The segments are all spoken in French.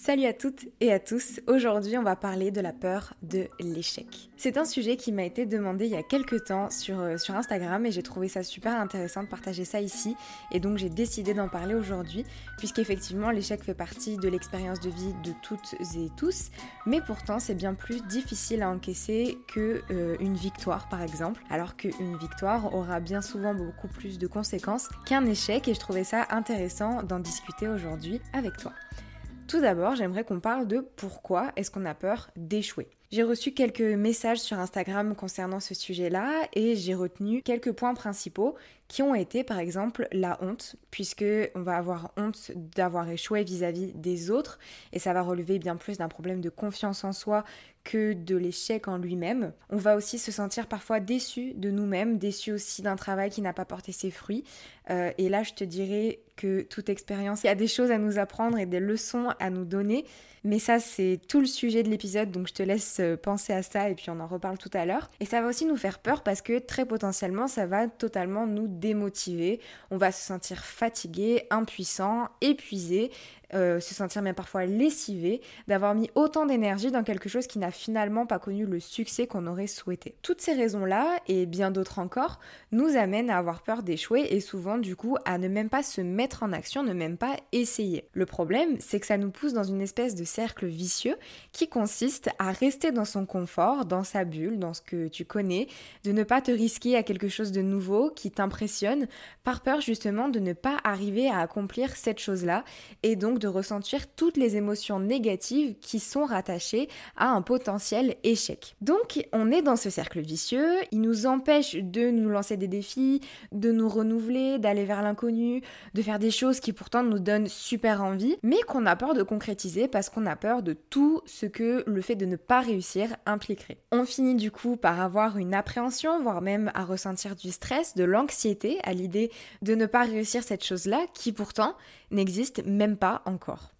Salut à toutes et à tous. Aujourd'hui, on va parler de la peur de l'échec. C'est un sujet qui m'a été demandé il y a quelques temps sur, euh, sur Instagram et j'ai trouvé ça super intéressant de partager ça ici. Et donc, j'ai décidé d'en parler aujourd'hui, puisqu'effectivement, l'échec fait partie de l'expérience de vie de toutes et tous. Mais pourtant, c'est bien plus difficile à encaisser que euh, une victoire, par exemple. Alors qu'une victoire aura bien souvent beaucoup plus de conséquences qu'un échec. Et je trouvais ça intéressant d'en discuter aujourd'hui avec toi. Tout d'abord, j'aimerais qu'on parle de pourquoi est-ce qu'on a peur d'échouer. J'ai reçu quelques messages sur Instagram concernant ce sujet-là et j'ai retenu quelques points principaux qui ont été par exemple la honte, puisque on va avoir honte d'avoir échoué vis-à-vis des autres et ça va relever bien plus d'un problème de confiance en soi que de l'échec en lui-même. On va aussi se sentir parfois déçu de nous-mêmes, déçu aussi d'un travail qui n'a pas porté ses fruits. Euh, et là, je te dirais que toute expérience, il y a des choses à nous apprendre et des leçons à nous donner. Mais ça, c'est tout le sujet de l'épisode, donc je te laisse euh, penser à ça et puis on en reparle tout à l'heure. Et ça va aussi nous faire peur parce que très potentiellement, ça va totalement nous démotiver. On va se sentir fatigué, impuissant, épuisé euh, se sentir même parfois lessivé d'avoir mis autant d'énergie dans quelque chose qui n'a finalement pas connu le succès qu'on aurait souhaité. Toutes ces raisons-là, et bien d'autres encore, nous amènent à avoir peur d'échouer et souvent du coup à ne même pas se mettre en action, ne même pas essayer. Le problème, c'est que ça nous pousse dans une espèce de cercle vicieux qui consiste à rester dans son confort, dans sa bulle, dans ce que tu connais, de ne pas te risquer à quelque chose de nouveau qui t'impressionne, par peur justement de ne pas arriver à accomplir cette chose-là et donc de ressentir toutes les émotions négatives qui sont rattachées à un potentiel échec. Donc on est dans ce cercle vicieux, il nous empêche de nous lancer des défis, de nous renouveler, d'aller vers l'inconnu, de faire des choses qui pourtant nous donnent super envie, mais qu'on a peur de concrétiser parce qu'on a peur de tout ce que le fait de ne pas réussir impliquerait. On finit du coup par avoir une appréhension, voire même à ressentir du stress, de l'anxiété à l'idée de ne pas réussir cette chose-là qui pourtant n'existe même pas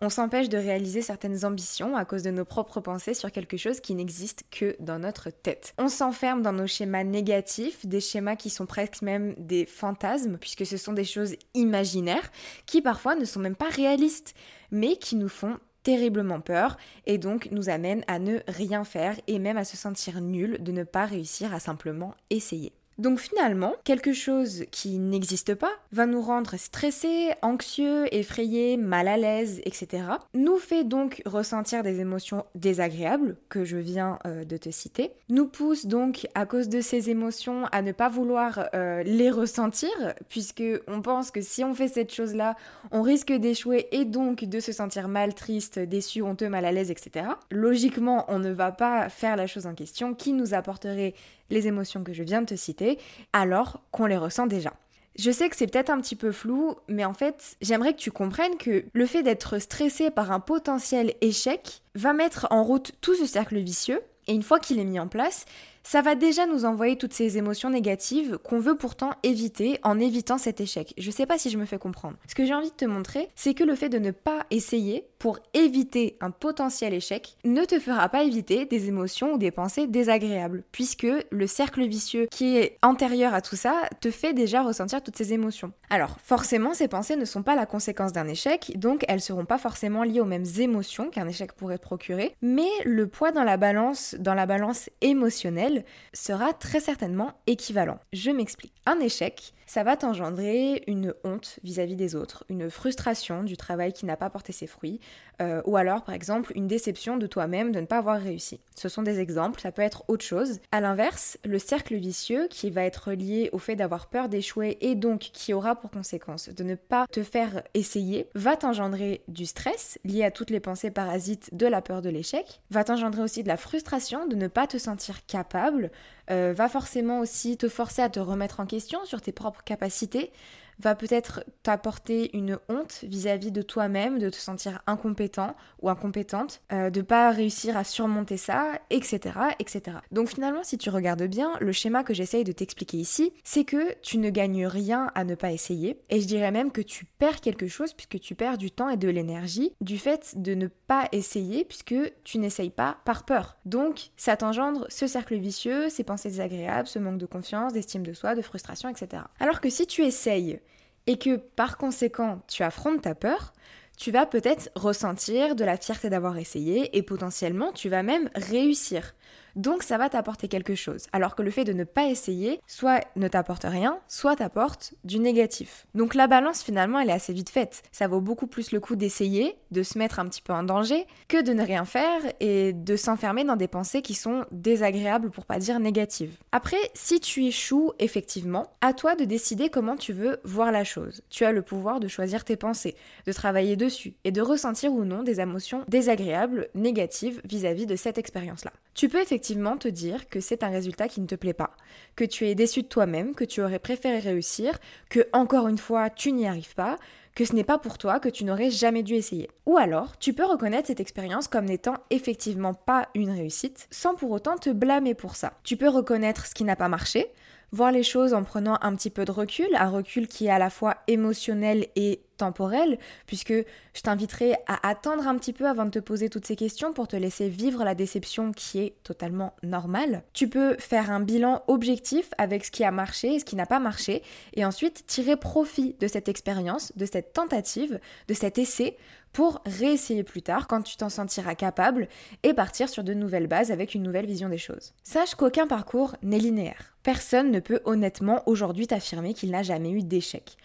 On s'empêche de réaliser certaines ambitions à cause de nos propres pensées sur quelque chose qui n'existe que dans notre tête. On s'enferme dans nos schémas négatifs, des schémas qui sont presque même des fantasmes, puisque ce sont des choses imaginaires qui parfois ne sont même pas réalistes, mais qui nous font terriblement peur et donc nous amènent à ne rien faire et même à se sentir nul de ne pas réussir à simplement essayer. Donc finalement, quelque chose qui n'existe pas va nous rendre stressés, anxieux, effrayés, mal à l'aise, etc. Nous fait donc ressentir des émotions désagréables que je viens euh, de te citer. Nous pousse donc à cause de ces émotions à ne pas vouloir euh, les ressentir puisque on pense que si on fait cette chose-là, on risque d'échouer et donc de se sentir mal, triste, déçu, honteux, mal à l'aise, etc. Logiquement, on ne va pas faire la chose en question qui nous apporterait les émotions que je viens de te citer, alors qu'on les ressent déjà. Je sais que c'est peut-être un petit peu flou, mais en fait, j'aimerais que tu comprennes que le fait d'être stressé par un potentiel échec va mettre en route tout ce cercle vicieux, et une fois qu'il est mis en place, ça va déjà nous envoyer toutes ces émotions négatives qu'on veut pourtant éviter en évitant cet échec. Je sais pas si je me fais comprendre. Ce que j'ai envie de te montrer, c'est que le fait de ne pas essayer pour éviter un potentiel échec ne te fera pas éviter des émotions ou des pensées désagréables, puisque le cercle vicieux qui est antérieur à tout ça te fait déjà ressentir toutes ces émotions. Alors, forcément, ces pensées ne sont pas la conséquence d'un échec, donc elles seront pas forcément liées aux mêmes émotions qu'un échec pourrait procurer, mais le poids dans la balance, dans la balance émotionnelle, sera très certainement équivalent. Je m'explique. Un échec, ça va t'engendrer une honte vis-à-vis des autres, une frustration du travail qui n'a pas porté ses fruits, euh, ou alors par exemple une déception de toi-même de ne pas avoir réussi. Ce sont des exemples, ça peut être autre chose. A l'inverse, le cercle vicieux qui va être lié au fait d'avoir peur d'échouer et donc qui aura pour conséquence de ne pas te faire essayer, va t'engendrer du stress lié à toutes les pensées parasites de la peur de l'échec, va t'engendrer aussi de la frustration de ne pas te sentir capable, euh, va forcément aussi te forcer à te remettre en question sur tes propres capacités, va peut-être t'apporter une honte vis-à-vis de toi-même, de te sentir incompétent ou incompétente, euh, de pas réussir à surmonter ça, etc., etc. Donc finalement, si tu regardes bien, le schéma que j'essaye de t'expliquer ici, c'est que tu ne gagnes rien à ne pas essayer, et je dirais même que tu perds quelque chose puisque tu perds du temps et de l'énergie du fait de ne pas essayer puisque tu n'essayes pas par peur. Donc ça t'engendre ce cercle vicieux, ces pensées désagréables, ce manque de confiance, d'estime de soi, de frustration, etc. Alors que si tu essayes et que par conséquent tu affrontes ta peur, tu vas peut-être ressentir de la fierté d'avoir essayé et potentiellement tu vas même réussir. Donc ça va t'apporter quelque chose. Alors que le fait de ne pas essayer, soit ne t'apporte rien, soit t'apporte du négatif. Donc la balance finalement elle est assez vite faite. Ça vaut beaucoup plus le coup d'essayer, de se mettre un petit peu en danger, que de ne rien faire et de s'enfermer dans des pensées qui sont désagréables pour pas dire négatives. Après, si tu échoues effectivement, à toi de décider comment tu veux voir la chose. Tu as le pouvoir de choisir tes pensées, de travailler dessus et de ressentir ou non des émotions désagréables, négatives vis-à-vis de cette expérience-là. Tu peux effectivement te dire que c'est un résultat qui ne te plaît pas, que tu es déçu de toi-même, que tu aurais préféré réussir, que encore une fois tu n'y arrives pas, que ce n'est pas pour toi, que tu n'aurais jamais dû essayer. Ou alors, tu peux reconnaître cette expérience comme n'étant effectivement pas une réussite, sans pour autant te blâmer pour ça. Tu peux reconnaître ce qui n'a pas marché, voir les choses en prenant un petit peu de recul, un recul qui est à la fois émotionnel et temporel, puisque je t'inviterai à attendre un petit peu avant de te poser toutes ces questions pour te laisser vivre la déception qui est totalement normale. Tu peux faire un bilan objectif avec ce qui a marché et ce qui n'a pas marché, et ensuite tirer profit de cette expérience, de cette tentative, de cet essai pour réessayer plus tard quand tu t'en sentiras capable et partir sur de nouvelles bases avec une nouvelle vision des choses. Sache qu'aucun parcours n'est linéaire. Personne ne peut honnêtement aujourd'hui t'affirmer qu'il n'a jamais eu d'échec.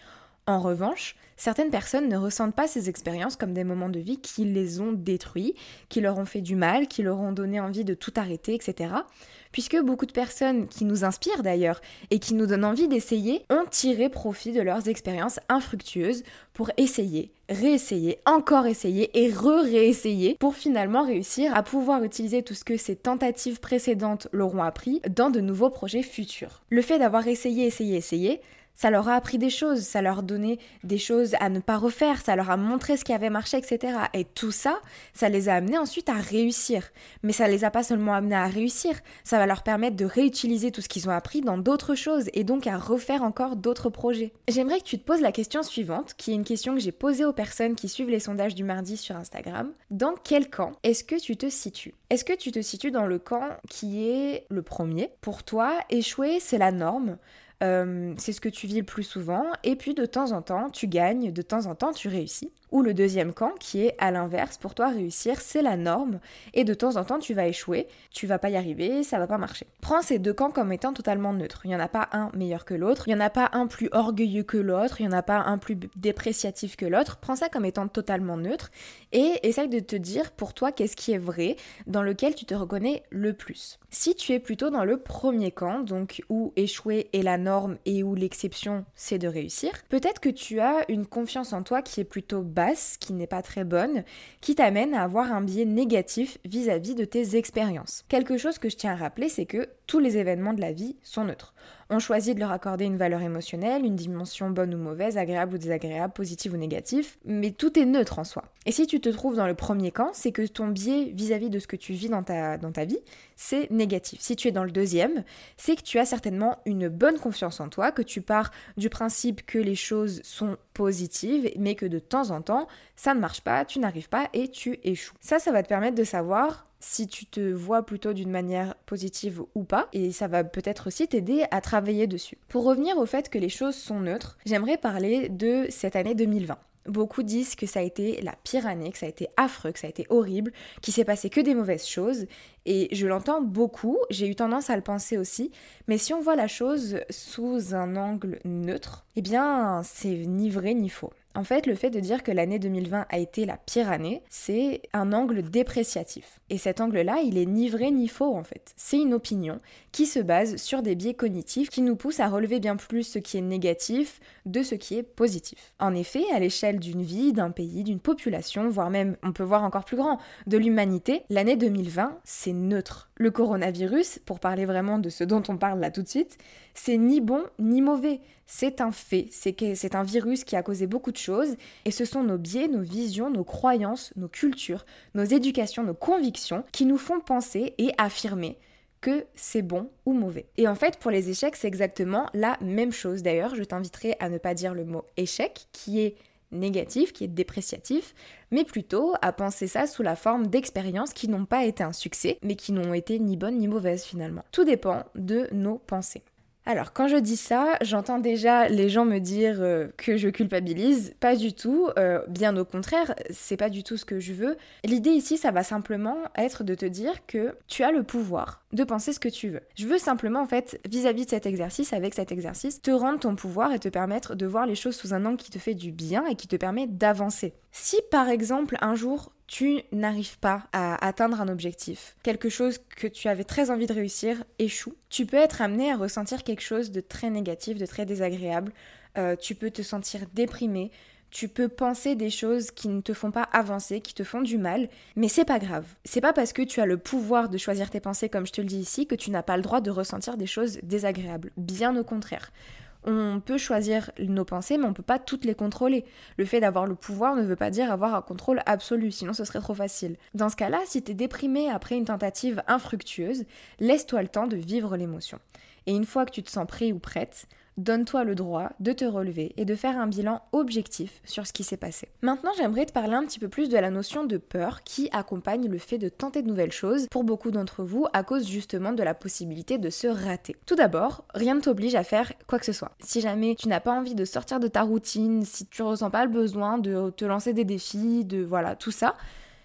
En revanche, certaines personnes ne ressentent pas ces expériences comme des moments de vie qui les ont détruits, qui leur ont fait du mal, qui leur ont donné envie de tout arrêter, etc. Puisque beaucoup de personnes qui nous inspirent d'ailleurs et qui nous donnent envie d'essayer ont tiré profit de leurs expériences infructueuses pour essayer, réessayer, encore essayer et re-réessayer pour finalement réussir à pouvoir utiliser tout ce que ces tentatives précédentes leur ont appris dans de nouveaux projets futurs. Le fait d'avoir essayé, essayé, essayé, ça leur a appris des choses, ça leur a donné des choses à ne pas refaire, ça leur a montré ce qui avait marché, etc. Et tout ça, ça les a amenés ensuite à réussir. Mais ça les a pas seulement amenés à réussir, ça va leur permettre de réutiliser tout ce qu'ils ont appris dans d'autres choses et donc à refaire encore d'autres projets. J'aimerais que tu te poses la question suivante, qui est une question que j'ai posée aux personnes qui suivent les sondages du mardi sur Instagram. Dans quel camp est-ce que tu te situes? Est-ce que tu te situes dans le camp qui est le premier? Pour toi, échouer, c'est la norme. Euh, c'est ce que tu vis le plus souvent, et puis de temps en temps, tu gagnes, de temps en temps, tu réussis. Ou le deuxième camp, qui est à l'inverse, pour toi réussir, c'est la norme, et de temps en temps, tu vas échouer, tu vas pas y arriver, ça va pas marcher. Prends ces deux camps comme étant totalement neutres. Il y en a pas un meilleur que l'autre, il y en a pas un plus orgueilleux que l'autre, il y en a pas un plus dépréciatif que l'autre. Prends ça comme étant totalement neutre, et essaye de te dire pour toi qu'est-ce qui est vrai, dans lequel tu te reconnais le plus. Si tu es plutôt dans le premier camp, donc où échouer est la norme et où l'exception c'est de réussir, peut-être que tu as une confiance en toi qui est plutôt basse qui n'est pas très bonne, qui t'amène à avoir un biais négatif vis-à-vis de tes expériences. Quelque chose que je tiens à rappeler, c'est que tous les événements de la vie sont neutres. On choisit de leur accorder une valeur émotionnelle, une dimension bonne ou mauvaise, agréable ou désagréable, positive ou négative, mais tout est neutre en soi. Et si tu te trouves dans le premier camp, c'est que ton biais vis-à-vis de ce que tu vis dans ta, dans ta vie, c'est négatif. Si tu es dans le deuxième, c'est que tu as certainement une bonne confiance en toi, que tu pars du principe que les choses sont positives, mais que de temps en temps, ça ne marche pas, tu n'arrives pas et tu échoues. Ça, ça va te permettre de savoir si tu te vois plutôt d'une manière positive ou pas, et ça va peut-être aussi t'aider à travailler dessus. Pour revenir au fait que les choses sont neutres, j'aimerais parler de cette année 2020. Beaucoup disent que ça a été la pire année, que ça a été affreux, que ça a été horrible, qu'il s'est passé que des mauvaises choses. Et je l'entends beaucoup, j'ai eu tendance à le penser aussi. Mais si on voit la chose sous un angle neutre, eh bien, c'est ni vrai ni faux. En fait, le fait de dire que l'année 2020 a été la pire année, c'est un angle dépréciatif. Et cet angle-là, il est ni vrai ni faux en fait. C'est une opinion qui se base sur des biais cognitifs qui nous poussent à relever bien plus ce qui est négatif de ce qui est positif. En effet, à l'échelle d'une vie, d'un pays, d'une population, voire même, on peut voir encore plus grand, de l'humanité, l'année 2020, c'est neutre. Le coronavirus, pour parler vraiment de ce dont on parle là tout de suite, c'est ni bon ni mauvais. C'est un fait, c'est un virus qui a causé beaucoup de et ce sont nos biais, nos visions, nos croyances, nos cultures, nos éducations, nos convictions qui nous font penser et affirmer que c'est bon ou mauvais. Et en fait, pour les échecs, c'est exactement la même chose. D'ailleurs, je t'inviterai à ne pas dire le mot échec, qui est négatif, qui est dépréciatif, mais plutôt à penser ça sous la forme d'expériences qui n'ont pas été un succès, mais qui n'ont été ni bonnes ni mauvaises finalement. Tout dépend de nos pensées. Alors, quand je dis ça, j'entends déjà les gens me dire euh, que je culpabilise. Pas du tout. Euh, bien au contraire, c'est pas du tout ce que je veux. L'idée ici, ça va simplement être de te dire que tu as le pouvoir de penser ce que tu veux. Je veux simplement, en fait, vis-à-vis -vis de cet exercice, avec cet exercice, te rendre ton pouvoir et te permettre de voir les choses sous un angle qui te fait du bien et qui te permet d'avancer. Si par exemple, un jour, tu n'arrives pas à atteindre un objectif, quelque chose que tu avais très envie de réussir échoue, tu peux être amené à ressentir quelque chose de très négatif, de très désagréable, euh, tu peux te sentir déprimé, tu peux penser des choses qui ne te font pas avancer, qui te font du mal, mais c'est pas grave. C'est pas parce que tu as le pouvoir de choisir tes pensées comme je te le dis ici que tu n'as pas le droit de ressentir des choses désagréables. Bien au contraire. On peut choisir nos pensées, mais on peut pas toutes les contrôler. Le fait d'avoir le pouvoir ne veut pas dire avoir un contrôle absolu, sinon ce serait trop facile. Dans ce cas-là, si tu es déprimé après une tentative infructueuse, laisse-toi le temps de vivre l'émotion. Et une fois que tu te sens prêt ou prête, donne-toi le droit de te relever et de faire un bilan objectif sur ce qui s'est passé. Maintenant, j'aimerais te parler un petit peu plus de la notion de peur qui accompagne le fait de tenter de nouvelles choses pour beaucoup d'entre vous à cause justement de la possibilité de se rater. Tout d'abord, rien ne t'oblige à faire quoi que ce soit. Si jamais tu n'as pas envie de sortir de ta routine, si tu ressens pas le besoin de te lancer des défis, de voilà, tout ça,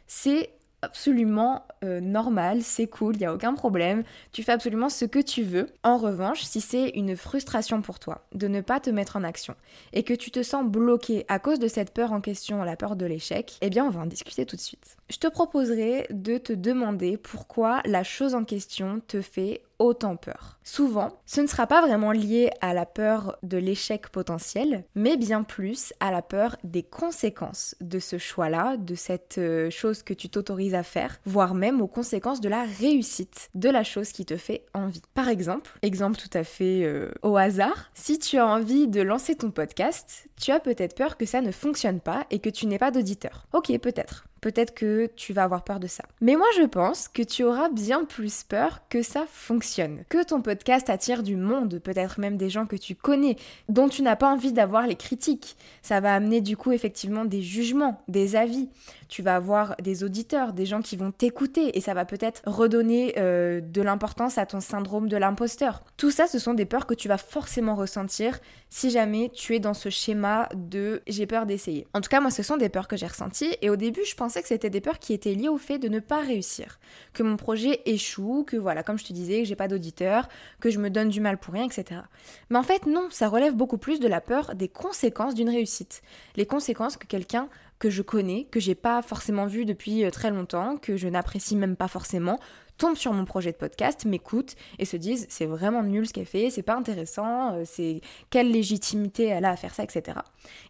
c'est absolument euh, normal, c'est cool, il n'y a aucun problème, tu fais absolument ce que tu veux. En revanche, si c'est une frustration pour toi de ne pas te mettre en action et que tu te sens bloqué à cause de cette peur en question, la peur de l'échec, eh bien on va en discuter tout de suite. Je te proposerai de te demander pourquoi la chose en question te fait autant peur. Souvent, ce ne sera pas vraiment lié à la peur de l'échec potentiel, mais bien plus à la peur des conséquences de ce choix-là, de cette euh, chose que tu t'autorises à faire, voire même aux conséquences de la réussite de la chose qui te fait envie. Par exemple, exemple tout à fait euh, au hasard, si tu as envie de lancer ton podcast, tu as peut-être peur que ça ne fonctionne pas et que tu n'aies pas d'auditeur. Ok, peut-être peut-être que tu vas avoir peur de ça. Mais moi je pense que tu auras bien plus peur que ça fonctionne. Que ton podcast attire du monde, peut-être même des gens que tu connais, dont tu n'as pas envie d'avoir les critiques. Ça va amener du coup effectivement des jugements, des avis. Tu vas avoir des auditeurs, des gens qui vont t'écouter et ça va peut-être redonner euh, de l'importance à ton syndrome de l'imposteur. Tout ça, ce sont des peurs que tu vas forcément ressentir si jamais tu es dans ce schéma de j'ai peur d'essayer. En tout cas, moi, ce sont des peurs que j'ai ressenties et au début, je pensais que c'était des peurs qui étaient liées au fait de ne pas réussir, que mon projet échoue, que voilà, comme je te disais, que j'ai pas d'auditeur, que je me donne du mal pour rien, etc. Mais en fait, non, ça relève beaucoup plus de la peur des conséquences d'une réussite. Les conséquences que quelqu'un que je connais, que j'ai pas forcément vu depuis euh, très longtemps, que je n'apprécie même pas forcément, tombent sur mon projet de podcast, m'écoutent et se disent c'est vraiment nul ce qu'elle fait, c'est pas intéressant, euh, c'est quelle légitimité elle a à faire ça, etc.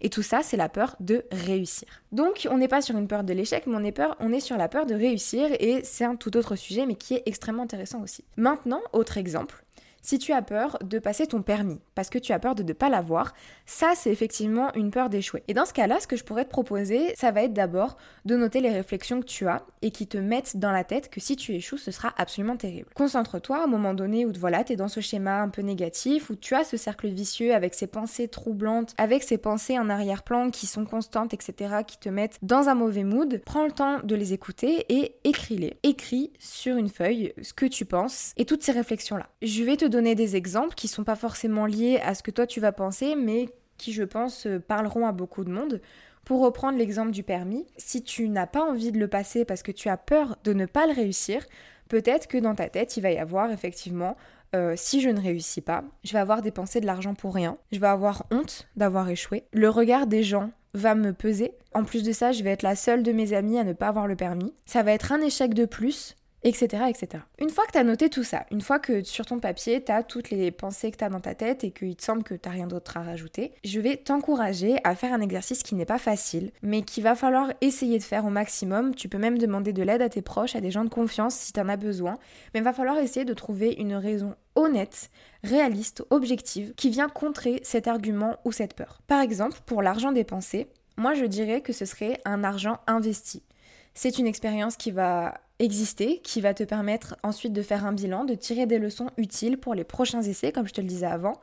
Et tout ça, c'est la peur de réussir. Donc, on n'est pas sur une peur de l'échec, mais on est, peur, on est sur la peur de réussir et c'est un tout autre sujet, mais qui est extrêmement intéressant aussi. Maintenant, autre exemple. Si tu as peur de passer ton permis parce que tu as peur de ne pas l'avoir, ça c'est effectivement une peur d'échouer. Et dans ce cas-là, ce que je pourrais te proposer, ça va être d'abord de noter les réflexions que tu as et qui te mettent dans la tête que si tu échoues, ce sera absolument terrible. Concentre-toi à un moment donné où tu es dans ce schéma un peu négatif, où tu as ce cercle vicieux avec ces pensées troublantes, avec ces pensées en arrière-plan qui sont constantes, etc., qui te mettent dans un mauvais mood. Prends le temps de les écouter et écris-les. Écris sur une feuille ce que tu penses et toutes ces réflexions-là. Je vais te donner des exemples qui sont pas forcément liés à ce que toi tu vas penser, mais qui, je pense, euh, parleront à beaucoup de monde. Pour reprendre l'exemple du permis, si tu n'as pas envie de le passer parce que tu as peur de ne pas le réussir, peut-être que dans ta tête, il va y avoir effectivement euh, si je ne réussis pas, je vais avoir dépensé de l'argent pour rien, je vais avoir honte d'avoir échoué, le regard des gens va me peser. En plus de ça, je vais être la seule de mes amis à ne pas avoir le permis. Ça va être un échec de plus etc., etc. Une fois que tu as noté tout ça, une fois que sur ton papier, tu as toutes les pensées que tu as dans ta tête et qu'il te semble que tu rien d'autre à rajouter, je vais t'encourager à faire un exercice qui n'est pas facile, mais qu'il va falloir essayer de faire au maximum. Tu peux même demander de l'aide à tes proches, à des gens de confiance si tu en as besoin, mais il va falloir essayer de trouver une raison honnête, réaliste, objective, qui vient contrer cet argument ou cette peur. Par exemple, pour l'argent dépensé, moi je dirais que ce serait un argent investi. C'est une expérience qui va exister, qui va te permettre ensuite de faire un bilan, de tirer des leçons utiles pour les prochains essais, comme je te le disais avant.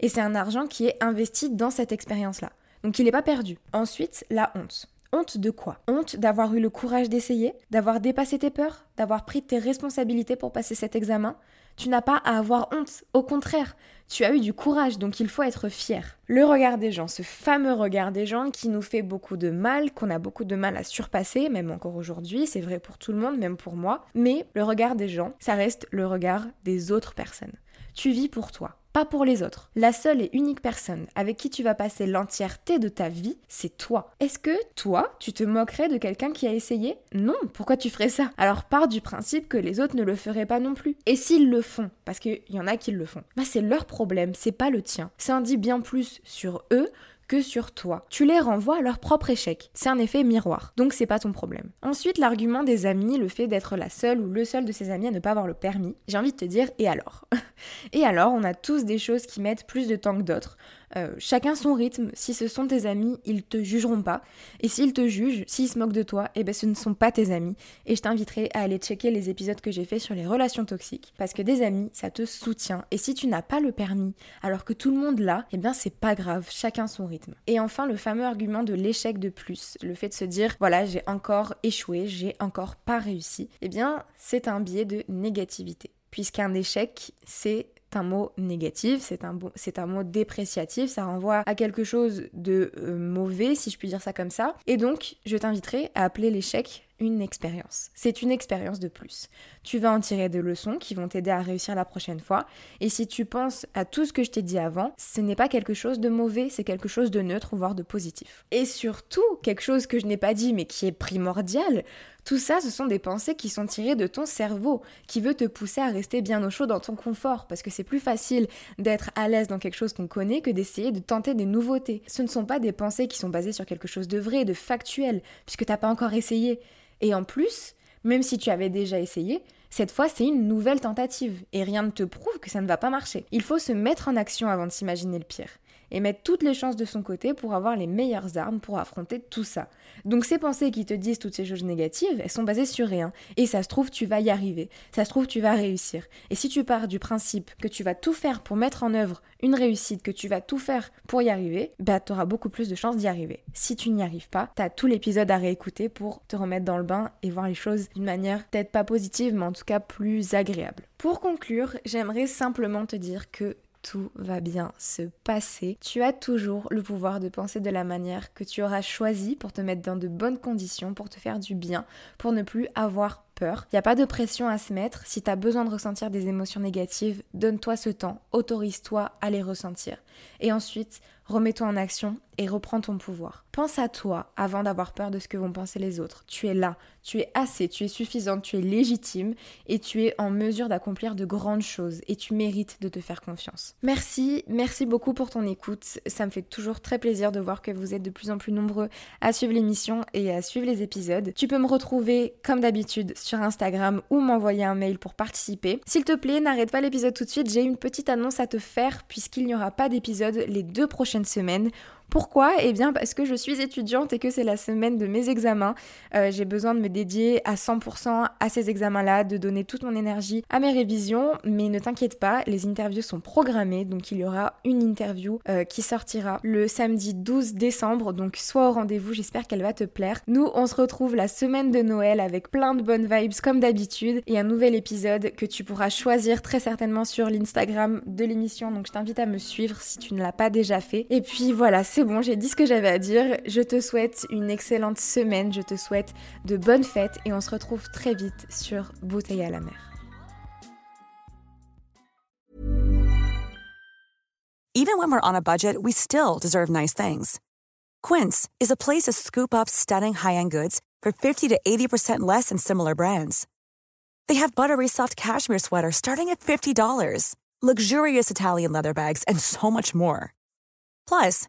Et c'est un argent qui est investi dans cette expérience-là. Donc il n'est pas perdu. Ensuite, la honte. Honte de quoi? Honte d'avoir eu le courage d'essayer, d'avoir dépassé tes peurs, d'avoir pris tes responsabilités pour passer cet examen. Tu n'as pas à avoir honte, au contraire, tu as eu du courage, donc il faut être fier. Le regard des gens, ce fameux regard des gens qui nous fait beaucoup de mal, qu'on a beaucoup de mal à surpasser, même encore aujourd'hui, c'est vrai pour tout le monde, même pour moi, mais le regard des gens, ça reste le regard des autres personnes. Tu vis pour toi pour les autres. La seule et unique personne avec qui tu vas passer l'entièreté de ta vie, c'est toi. Est-ce que toi, tu te moquerais de quelqu'un qui a essayé? Non, pourquoi tu ferais ça? Alors pars du principe que les autres ne le feraient pas non plus. Et s'ils le font, parce qu'il y en a qui le font, bah c'est leur problème, c'est pas le tien. Ça en dit bien plus sur eux que sur toi. Tu les renvoies à leur propre échec. C'est un effet miroir. Donc c'est pas ton problème. Ensuite, l'argument des amis, le fait d'être la seule ou le seul de ses amis à ne pas avoir le permis. J'ai envie de te dire, et alors? Et alors, on a tous des choses qui mettent plus de temps que d'autres. Euh, chacun son rythme. Si ce sont tes amis, ils te jugeront pas. Et s'ils te jugent, s'ils se moquent de toi, eh ben ce ne sont pas tes amis. Et je t'inviterai à aller checker les épisodes que j'ai fait sur les relations toxiques. Parce que des amis, ça te soutient. Et si tu n'as pas le permis, alors que tout le monde l'a, eh bien c'est pas grave. Chacun son rythme. Et enfin, le fameux argument de l'échec de plus. Le fait de se dire, voilà, j'ai encore échoué, j'ai encore pas réussi. Eh bien, c'est un biais de négativité puisqu'un échec, c'est un mot négatif, c'est un mot dépréciatif, ça renvoie à quelque chose de euh, mauvais, si je puis dire ça comme ça. Et donc, je t'inviterai à appeler l'échec une expérience. C'est une expérience de plus. Tu vas en tirer des leçons qui vont t'aider à réussir la prochaine fois. Et si tu penses à tout ce que je t'ai dit avant, ce n'est pas quelque chose de mauvais, c'est quelque chose de neutre, voire de positif. Et surtout, quelque chose que je n'ai pas dit mais qui est primordial, tout ça, ce sont des pensées qui sont tirées de ton cerveau, qui veut te pousser à rester bien au chaud dans ton confort, parce que c'est plus facile d'être à l'aise dans quelque chose qu'on connaît que d'essayer de tenter des nouveautés. Ce ne sont pas des pensées qui sont basées sur quelque chose de vrai, de factuel, puisque t'as pas encore essayé. Et en plus, même si tu avais déjà essayé, cette fois c'est une nouvelle tentative, et rien ne te prouve que ça ne va pas marcher. Il faut se mettre en action avant de s'imaginer le pire et mettre toutes les chances de son côté pour avoir les meilleures armes pour affronter tout ça. Donc ces pensées qui te disent toutes ces choses négatives, elles sont basées sur rien. Et ça se trouve, tu vas y arriver. Ça se trouve, tu vas réussir. Et si tu pars du principe que tu vas tout faire pour mettre en œuvre une réussite, que tu vas tout faire pour y arriver, bah auras beaucoup plus de chances d'y arriver. Si tu n'y arrives pas, t'as tout l'épisode à réécouter pour te remettre dans le bain et voir les choses d'une manière peut-être pas positive, mais en tout cas plus agréable. Pour conclure, j'aimerais simplement te dire que tout va bien se passer. Tu as toujours le pouvoir de penser de la manière que tu auras choisi pour te mettre dans de bonnes conditions, pour te faire du bien, pour ne plus avoir Il n'y a pas de pression à se mettre. Si tu as besoin de ressentir des émotions négatives, donne-toi ce temps, autorise-toi à les ressentir. Et ensuite, remets-toi en action et reprends ton pouvoir. Pense à toi avant d'avoir peur de ce que vont penser les autres. Tu es là, tu es assez, tu es suffisante, tu es légitime et tu es en mesure d'accomplir de grandes choses et tu mérites de te faire confiance. Merci, merci beaucoup pour ton écoute. Ça me fait toujours très plaisir de voir que vous êtes de plus en plus nombreux à suivre l'émission et à suivre les épisodes. Tu peux me retrouver comme d'habitude sur Instagram ou m'envoyer un mail pour participer. S'il te plaît, n'arrête pas l'épisode tout de suite, j'ai une petite annonce à te faire puisqu'il n'y aura pas d'épisode les deux prochaines semaines. Pourquoi? Eh bien parce que je suis étudiante et que c'est la semaine de mes examens. Euh, j'ai besoin de me dédier à 100% à ces examens-là, de donner toute mon énergie à mes révisions. Mais ne t'inquiète pas, les interviews sont programmées, donc il y aura une interview euh, qui sortira le samedi 12 décembre. Donc sois au rendez-vous, j'espère qu'elle va te plaire. Nous, on se retrouve la semaine de Noël avec plein de bonnes vibes comme d'habitude et un nouvel épisode que tu pourras choisir très certainement sur l'Instagram de l'émission. Donc je t'invite à me suivre si tu ne l'as pas déjà fait. Et puis voilà, c'est bon, j'ai dit ce que j'avais à dire. Je te souhaite une excellente semaine, je te souhaite de bonnes fêtes et on se retrouve très vite sur Bouteille à la mer. Even when we're on a budget, we still deserve nice things. Quince is a place to scoop up stunning high-end goods for 50 to 80% less than similar brands. They have buttery soft cashmere sweaters starting at $50, luxurious Italian leather bags, and so much more. Plus,